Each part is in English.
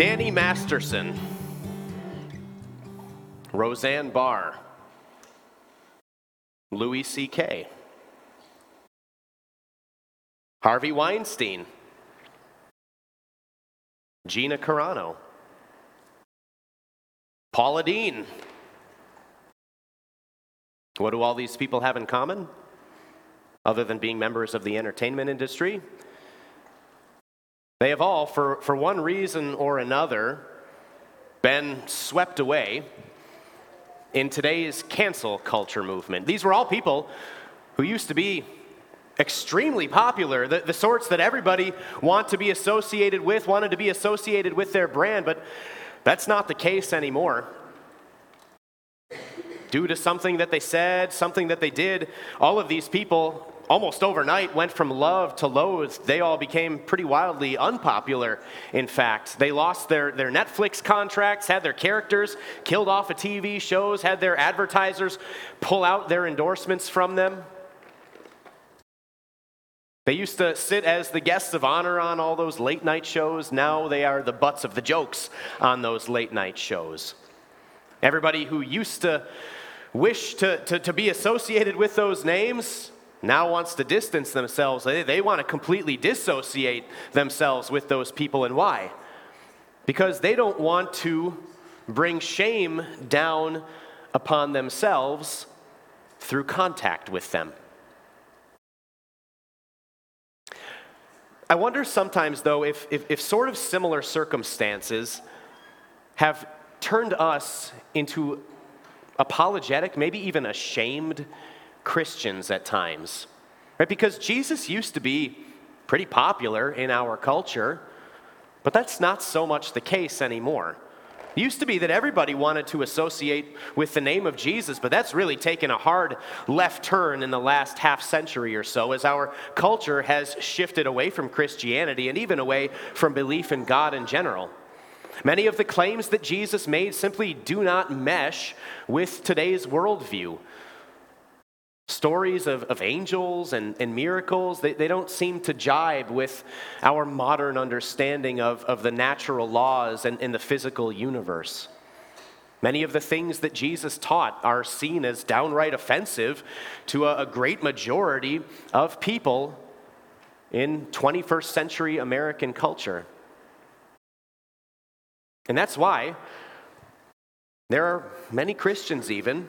Danny Masterson, Roseanne Barr, Louis C.K., Harvey Weinstein, Gina Carano, Paula Deen. What do all these people have in common? Other than being members of the entertainment industry? They have all, for, for one reason or another, been swept away in today's cancel culture movement. These were all people who used to be extremely popular, the, the sorts that everybody want to be associated with, wanted to be associated with their brand, but that's not the case anymore. Due to something that they said, something that they did, all of these people almost overnight went from love to loathed. They all became pretty wildly unpopular, in fact. They lost their, their Netflix contracts, had their characters killed off of TV shows, had their advertisers pull out their endorsements from them. They used to sit as the guests of honor on all those late night shows. Now they are the butts of the jokes on those late night shows. Everybody who used to wish to, to, to be associated with those names now wants to distance themselves. They, they want to completely dissociate themselves with those people. And why? Because they don't want to bring shame down upon themselves through contact with them. I wonder sometimes, though, if, if, if, sort of similar circumstances have turned us into apologetic, maybe even ashamed Christians at times, right? Because Jesus used to be pretty popular in our culture, but that's not so much the case anymore. It used to be that everybody wanted to associate with the name of Jesus, but that's really taken a hard left turn in the last half century or so as our culture has shifted away from Christianity and even away from belief in God in general. Many of the claims that Jesus made simply do not mesh with today's worldview. Stories of, of angels and, and miracles, they, they don't seem to jibe with our modern understanding of, of the natural laws and, and the physical universe. Many of the things that Jesus taught are seen as downright offensive to a, a great majority of people in 21st century American culture. And that's why there are many Christians, even,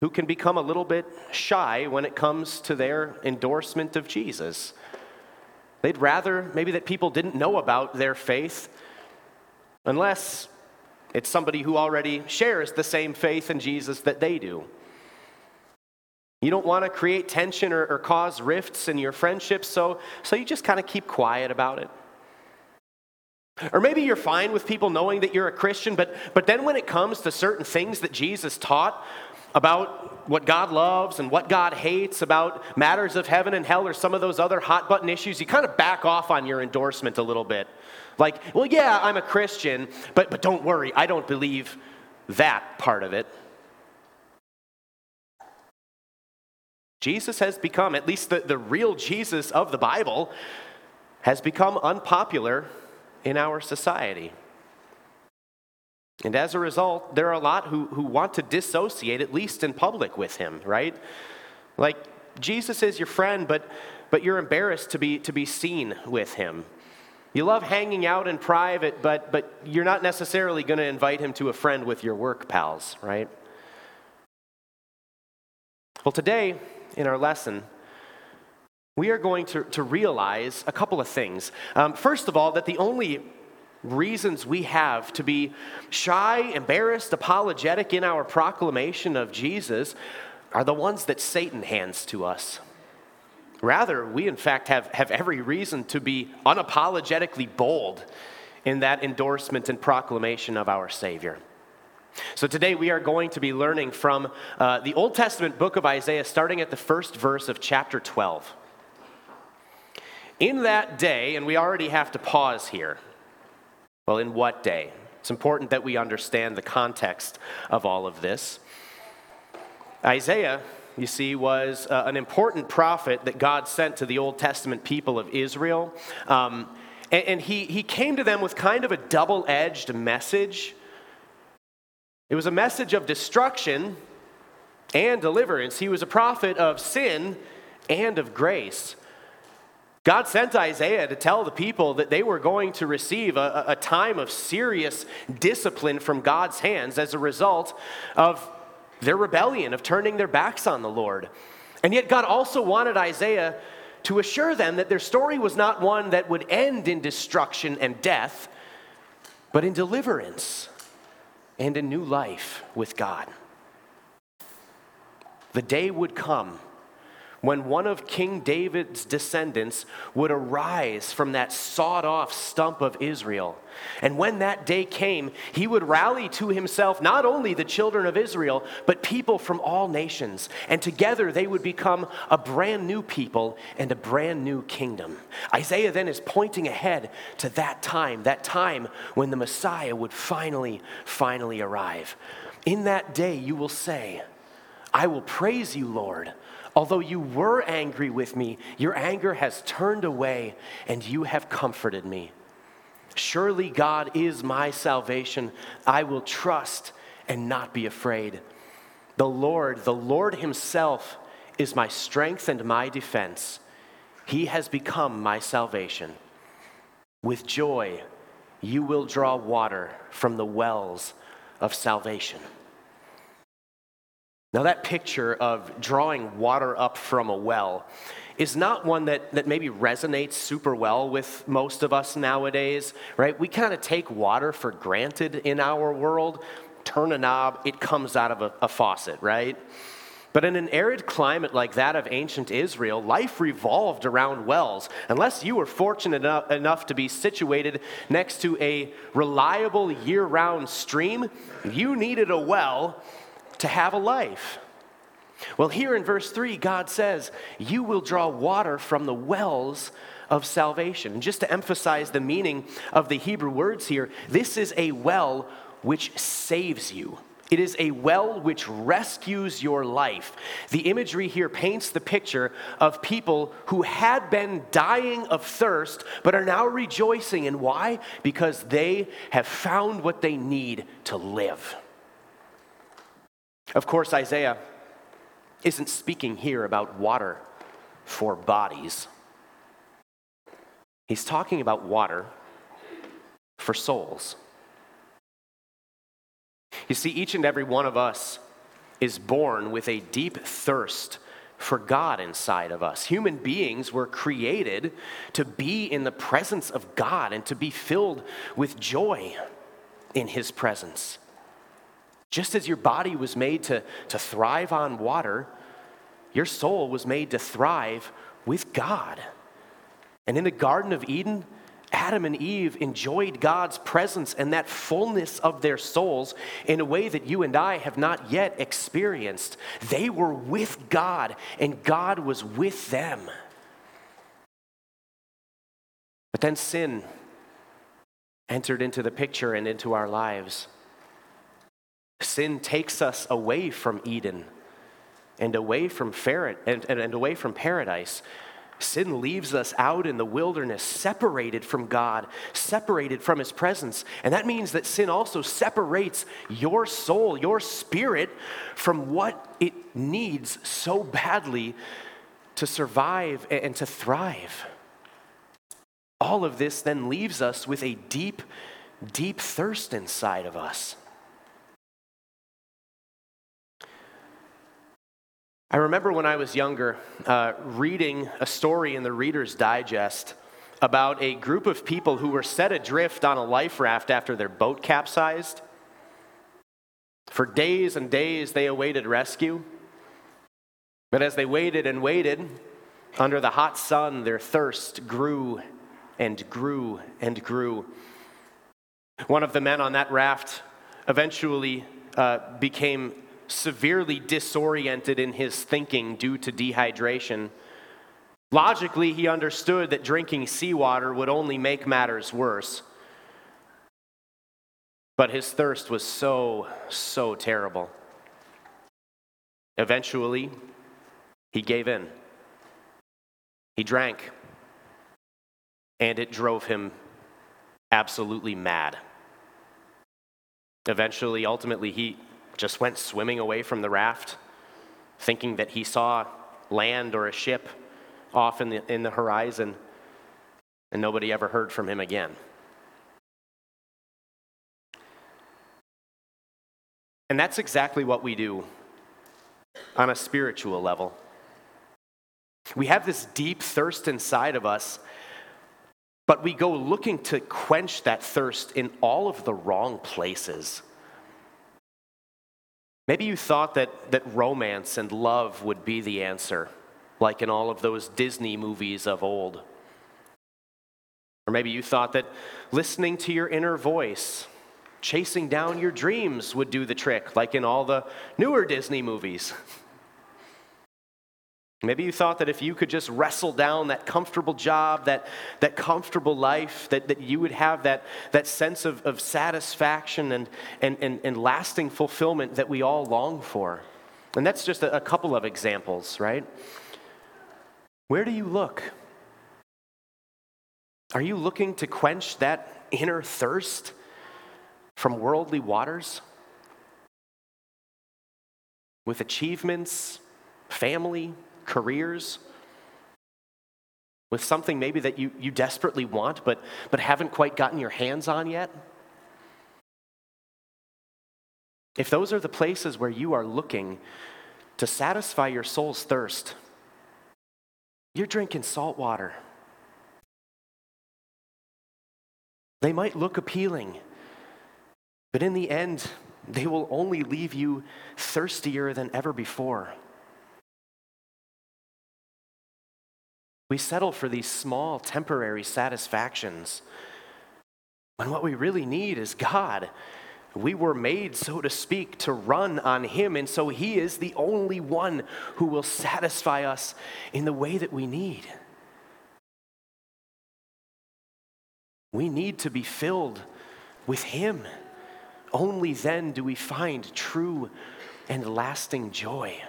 who can become a little bit shy when it comes to their endorsement of Jesus. They'd rather maybe that people didn't know about their faith unless it's somebody who already shares the same faith in Jesus that they do. You don't want to create tension or, or cause rifts in your friendships, so, so you just kind of keep quiet about it. Or maybe you're fine with people knowing that you're a Christian, but, but then when it comes to certain things that Jesus taught, about what God loves and what God hates, about matters of heaven and hell, or some of those other hot button issues, you kind of back off on your endorsement a little bit. Like, well, yeah, I'm a Christian, but, but don't worry, I don't believe that part of it. Jesus has become, at least the, the real Jesus of the Bible, has become unpopular in our society. And as a result, there are a lot who, who want to dissociate, at least in public, with him, right? Like, Jesus is your friend, but, but you're embarrassed to be, to be seen with him. You love hanging out in private, but, but you're not necessarily going to invite him to a friend with your work pals, right? Well, today, in our lesson, we are going to, to realize a couple of things. Um, first of all, that the only reasons we have to be shy, embarrassed, apologetic in our proclamation of Jesus are the ones that Satan hands to us. Rather, we in fact have, have every reason to be unapologetically bold in that endorsement and proclamation of our Savior. So, today we are going to be learning from uh, the Old Testament book of Isaiah, starting at the first verse of chapter 12. In that day, and we already have to pause here well, in what day? It's important that we understand the context of all of this. Isaiah, you see, was uh, an important prophet that God sent to the Old Testament people of Israel. Um, And, and he, he came to them with kind of a double edged message. It was a message of destruction and deliverance. He was a prophet of sin and of grace. God sent Isaiah to tell the people that they were going to receive a, a, time of serious discipline from God's hands as a result of their rebellion, of turning their backs on the Lord. And yet, God also wanted Isaiah to assure them that their story was not one that would end in destruction and death, but in deliverance and a new life with God. The day would come when one of King David's descendants would arise from that sawed off stump of Israel. And when that day came, he would rally to himself not only the children of Israel, but people from all nations. And together they would become a brand new people and a brand new kingdom. Isaiah then is pointing ahead to that time, that time when the Messiah would finally, finally arrive. In that day, you will say, I will praise you, Lord. Although you were angry with me, your anger has turned away and you have comforted me. Surely God is my salvation. I will trust and not be afraid. The Lord, the Lord Himself, is my strength and my defense. He has become my salvation. With joy, you will draw water from the wells of salvation. Now, that picture of drawing water up from a well is not one that, that maybe resonates super well with most of us nowadays, right? We kind of take water for granted in our world. Turn a knob, it comes out of a, a faucet, right? But in an arid climate like that of ancient Israel, life revolved around wells. Unless you were fortunate enough to be situated next to a reliable year round stream, you needed a well to have a life. Well, here in verse 3, God says, You will draw water from the wells of salvation. And just to emphasize the meaning of the Hebrew words here, this is a well which saves you. It is a well which rescues your life. The imagery here paints the picture of people who had been dying of thirst but are now rejoicing. And why? Because they have found what they need to live. Of course, Isaiah isn't speaking here about water for bodies. He's talking about water for souls. You see, each and every one of us is born with a deep thirst for God inside of us. Human beings were created to be in the presence of God and to be filled with joy in His presence. Just as your body was made to, to thrive on water, your soul was made to thrive with God. And in the Garden of Eden, Adam and Eve enjoyed God's presence and that fullness of their souls in a way that you and I have not yet experienced. They were with God, and God was with them. But then sin entered into the picture and into our lives. Sin takes us away from Eden and away from ferret and, and, and away from paradise. Sin leaves us out in the wilderness, separated from God, separated from His presence. And that means that sin also separates your soul, your spirit, from what it needs so badly to survive and to thrive. All of this then leaves us with a deep, deep thirst inside of us. I remember when I was younger uh, reading a story in the Reader's Digest about a group of people who were set adrift on a life raft after their boat capsized. For days and days, they awaited rescue. But as they waited and waited, under the hot sun, their thirst grew and grew and grew. One of the men on that raft eventually uh, became severely disoriented in his thinking due to dehydration. Logically, he understood that drinking seawater would only make matters worse. But his thirst was so, so terrible. Eventually, he gave in. He drank. and it drove him absolutely mad. Eventually, ultimately, he just went swimming away from the raft, thinking that he saw land or a ship off in the, in the horizon, and nobody ever heard from him again. And that's exactly what we do on a spiritual level. We have this deep thirst inside of us, but we go looking to quench that thirst in all of the wrong places. Maybe you thought that, that romance and love would be the answer, like in all of those Disney movies of old. Or maybe you thought that listening to your inner voice, chasing down your dreams would do the trick, like in all the newer Disney movies. Maybe you thought that if you could just wrestle down that comfortable job, that, that comfortable life, that, that you would have that, that sense of, of satisfaction and, and, and, and lasting fulfillment that we all long for. And that's just a, a couple of examples, right? Where do you look? Are you looking to quench that inner thirst from worldly waters? With achievements, family, careers, with something maybe that you, you desperately want but, but haven't quite gotten your hands on yet? If those are the places where you are looking to satisfy your soul's thirst, you're drinking salt water. They might look appealing, but in the end, they will only leave you thirstier than ever before. We settle for these small, temporary satisfactions when what we really need is God. We were made, so to speak, to run on Him, and so He is the only one who will satisfy us in the way that we need. We need to be filled with Him. Only then do we find true and lasting joy.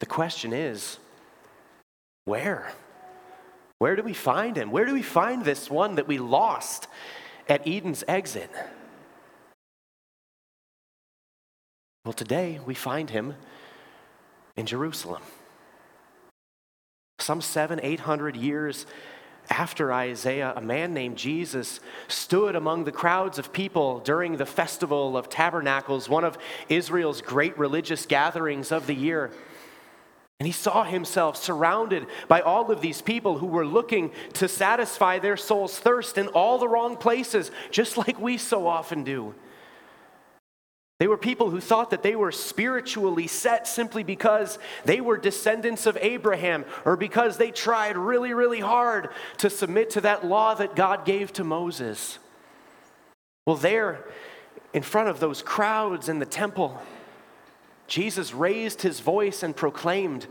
The question is where? Where do we find him? Where do we find this one that we lost at Eden's exit? Well, today we find him in Jerusalem. Some seven, eight hundred years after Isaiah, a man named Jesus stood among the crowds of people during the Festival of Tabernacles, one of Israel's great religious gatherings of the year. And he saw himself surrounded by all of these people who were looking to satisfy their soul's thirst in all the wrong places, just like we so often do. They were people who thought that they were spiritually set simply because they were descendants of Abraham or because they tried really, really hard to submit to that law that God gave to Moses. Well, there, in front of those crowds in the temple, Jesus raised his voice and proclaimed,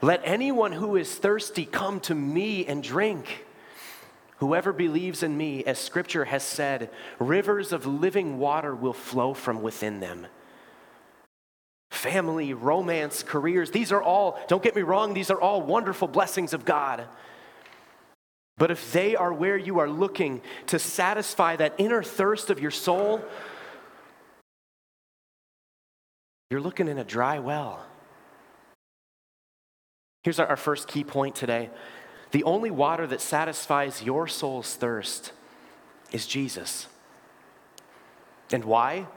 Let anyone who is thirsty come to me and drink. Whoever believes in me, as scripture has said, rivers of living water will flow from within them. Family, romance, careers, these are all, don't get me wrong, these are all wonderful blessings of God. But if they are where you are looking to satisfy that inner thirst of your soul, You're looking in a dry well. Here's our, first key point today the only water that satisfies your soul's thirst is Jesus. And why?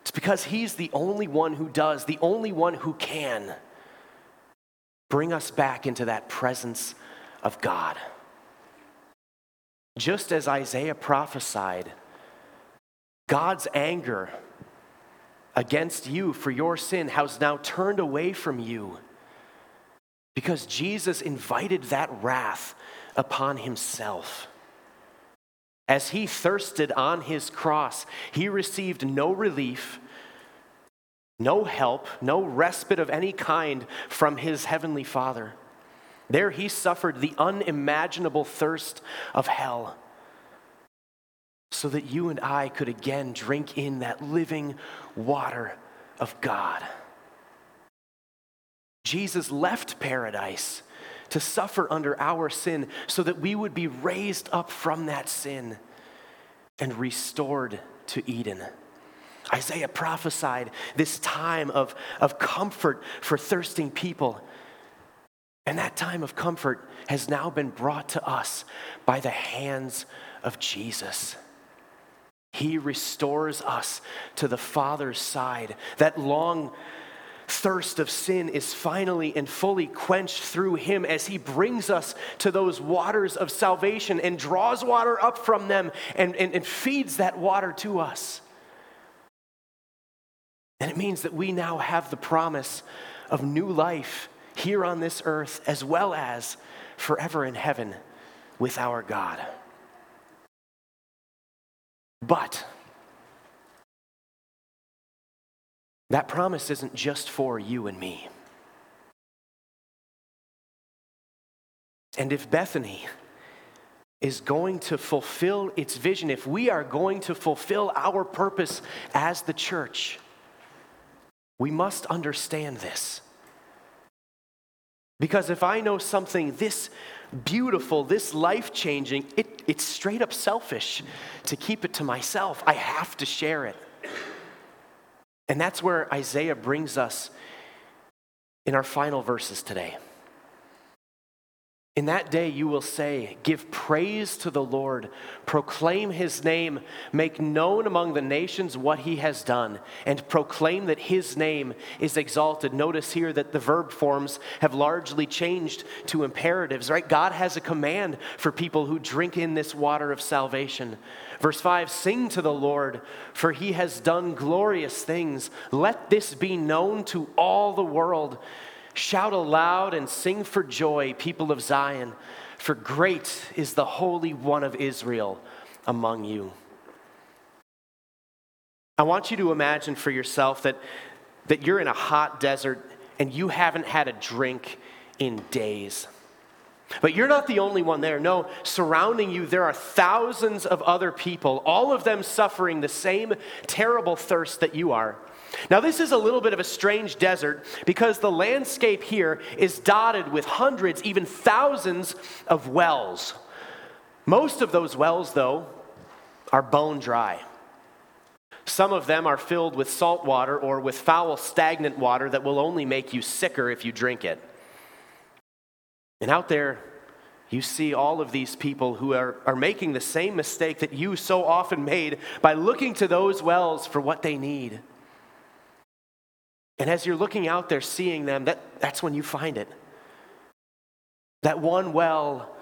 It's because He's the only one who does, the only one who can bring us back into that presence of God. Just as Isaiah prophesied, God's anger against you for your sin has now turned away from you because Jesus invited that wrath upon himself. As he thirsted on his cross, he received no relief, no help, no respite of any kind from his heavenly Father. There he suffered the unimaginable thirst of hell so that you and I could again drink in that living water of God. Jesus left paradise to suffer under our sin so that we would be raised up from that sin and restored to Eden. Isaiah prophesied this time of, of comfort for thirsting people. And that time of comfort has now been brought to us by the hands of Jesus. He restores us to the Father's side. That long thirst of sin is finally and fully quenched through him as he brings us to those waters of salvation and draws water up from them and, and, and feeds that water to us. And it means that we now have the promise of new life here on this earth as well as forever in heaven with our God. But that promise isn't just for you and me. And if Bethany is going to fulfill its vision, if we are going to fulfill our purpose as the church, we must understand this. Because if I know something this beautiful, this life changing, it, it's straight up selfish to keep it to myself. I have to share it. And that's where Isaiah brings us in our final verses today. In that day, you will say, Give praise to the Lord, proclaim his name, make known among the nations what he has done, and proclaim that his name is exalted. Notice here that the verb forms have largely changed to imperatives, right? God has a command for people who drink in this water of salvation. Verse 5 Sing to the Lord, for he has done glorious things. Let this be known to all the world. Shout aloud and sing for joy, people of Zion, for great is the Holy One of Israel among you. I want you to imagine for yourself that, that you're in a hot desert and you haven't had a drink in days. But you're not the only one there. No, surrounding you, there are thousands of other people, all of them suffering the same terrible thirst that you are. Now, this is a little bit of a strange desert because the landscape here is dotted with hundreds, even thousands of wells. Most of those wells, though, are bone dry. Some of them are filled with salt water or with foul, stagnant water that will only make you sicker if you drink it. And out there, you see all of these people who are, are making the same mistake that you so often made by looking to those wells for what they need. And as you're looking out there seeing them, that, that's when you find it. That one well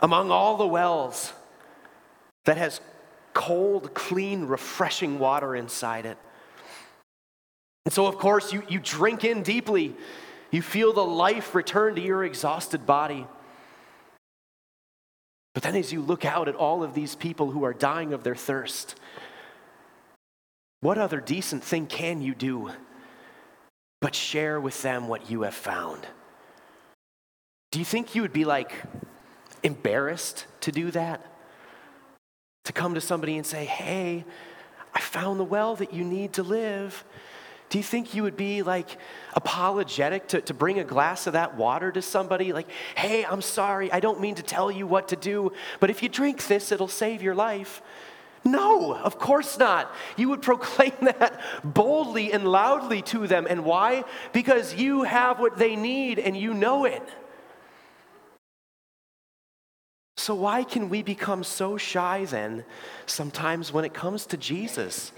among all the wells that has cold, clean, refreshing water inside it. And so, of course, you, you drink in deeply. You feel the life return to your exhausted body. But then, as you look out at all of these people who are dying of their thirst, what other decent thing can you do? but share with them what you have found. Do you think you would be like embarrassed to do that? To come to somebody and say, hey, I found the well that you need to live. Do you think you would be like apologetic to, to bring a glass of that water to somebody? Like, hey, I'm sorry, I don't mean to tell you what to do, but if you drink this, it'll save your life. No, of course not. You would proclaim that boldly and loudly to them. And why? Because you have what they need and you know it. So, why can we become so shy then sometimes when it comes to Jesus?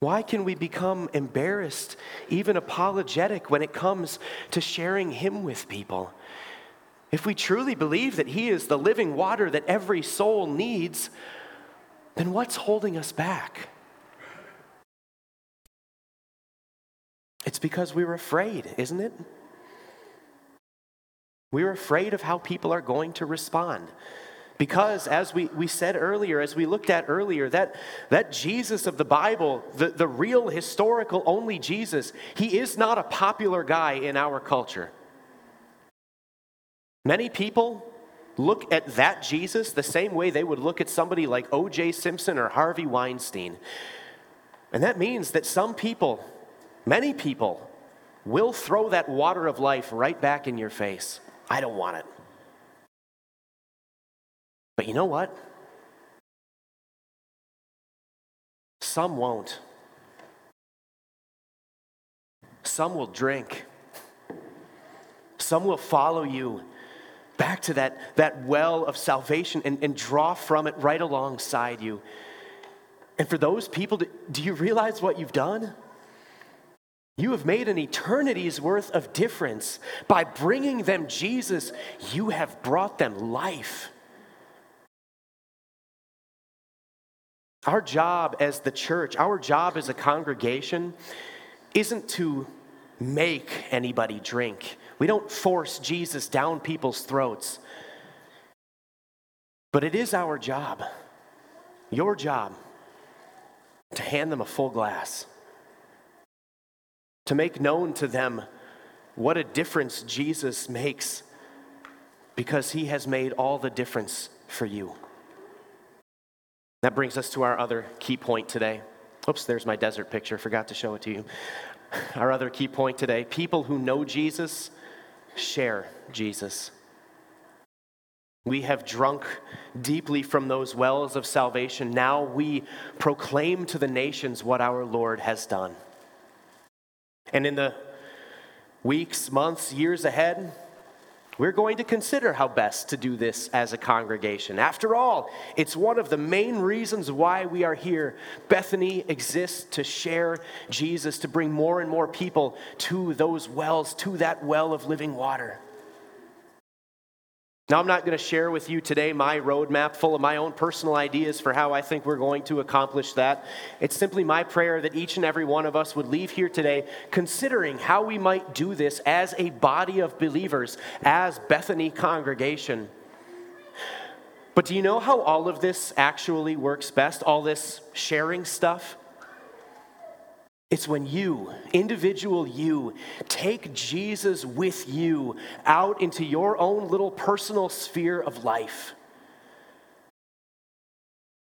Why can we become embarrassed, even apologetic, when it comes to sharing Him with people? If we truly believe that He is the living water that every soul needs, then what's holding us back? It's because we were afraid, isn't it? We're afraid of how people are going to respond. Because, as we, we said earlier, as we looked at earlier, that, that Jesus of the Bible, the, the real historical only Jesus, he is not a popular guy in our culture. Many people look at that Jesus the same way they would look at somebody like O.J. Simpson or Harvey Weinstein. And that means that some people, many people, will throw that water of life right back in your face. I don't want it. But you know what? Some won't. Some will drink. Some will follow you back to that, that well of salvation and, and draw from it right alongside you. And for those people, do you realize what you've done? You have made an eternity's worth of difference. By bringing them Jesus, you have brought them life. Our job as the church, our job as a congregation, isn't to make anybody drink. We don't force Jesus down people's throats. But it is our job, your job, to hand them a full glass, to make known to them what a difference Jesus makes because he has made all the difference for you. That brings us to our other key point today. Oops, there's my desert picture. Forgot to show it to you. Our other key point today people who know Jesus share Jesus. We have drunk deeply from those wells of salvation. Now we proclaim to the nations what our Lord has done. And in the weeks, months, years ahead, we're going to consider how best to do this as a congregation. After all, it's one of the main reasons why we are here. Bethany exists to share Jesus, to bring more and more people to those wells, to that well of living water. Now, I'm not going to share with you today my roadmap full of my own personal ideas for how I think we're going to accomplish that. It's simply my prayer that each and every one of us would leave here today considering how we might do this as a body of believers, as Bethany congregation. But do you know how all of this actually works best? All this sharing stuff? It's when you, individual you, take Jesus with you out into your own little personal sphere of life.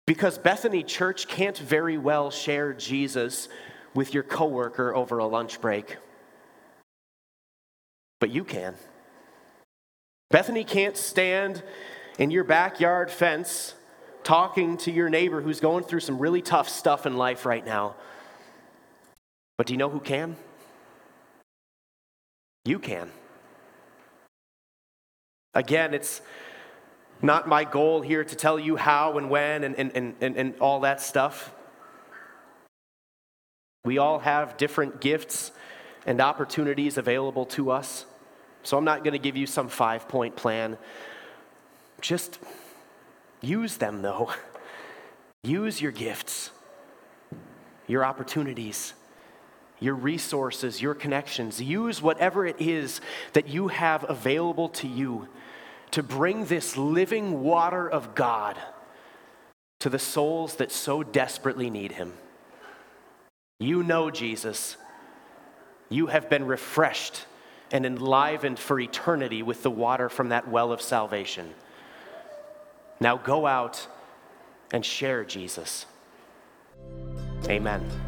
Because Bethany Church can't very well share Jesus with your coworker over a lunch break. But you can. Bethany can't stand in your backyard fence talking to your neighbor who's going through some really tough stuff in life right now. But do you know who can? You can. Again, it's not my goal here to tell you how and when and, and, and, and all that stuff. We all have different gifts and opportunities available to us. So I'm not going to give you some five point plan. Just use them, though. Use your gifts, your opportunities your resources, your connections. Use whatever it is that you have available to you to bring this living water of God to the souls that so desperately need Him. You know Jesus. You have been refreshed and enlivened for eternity with the water from that well of salvation. Now go out and share Jesus. Amen.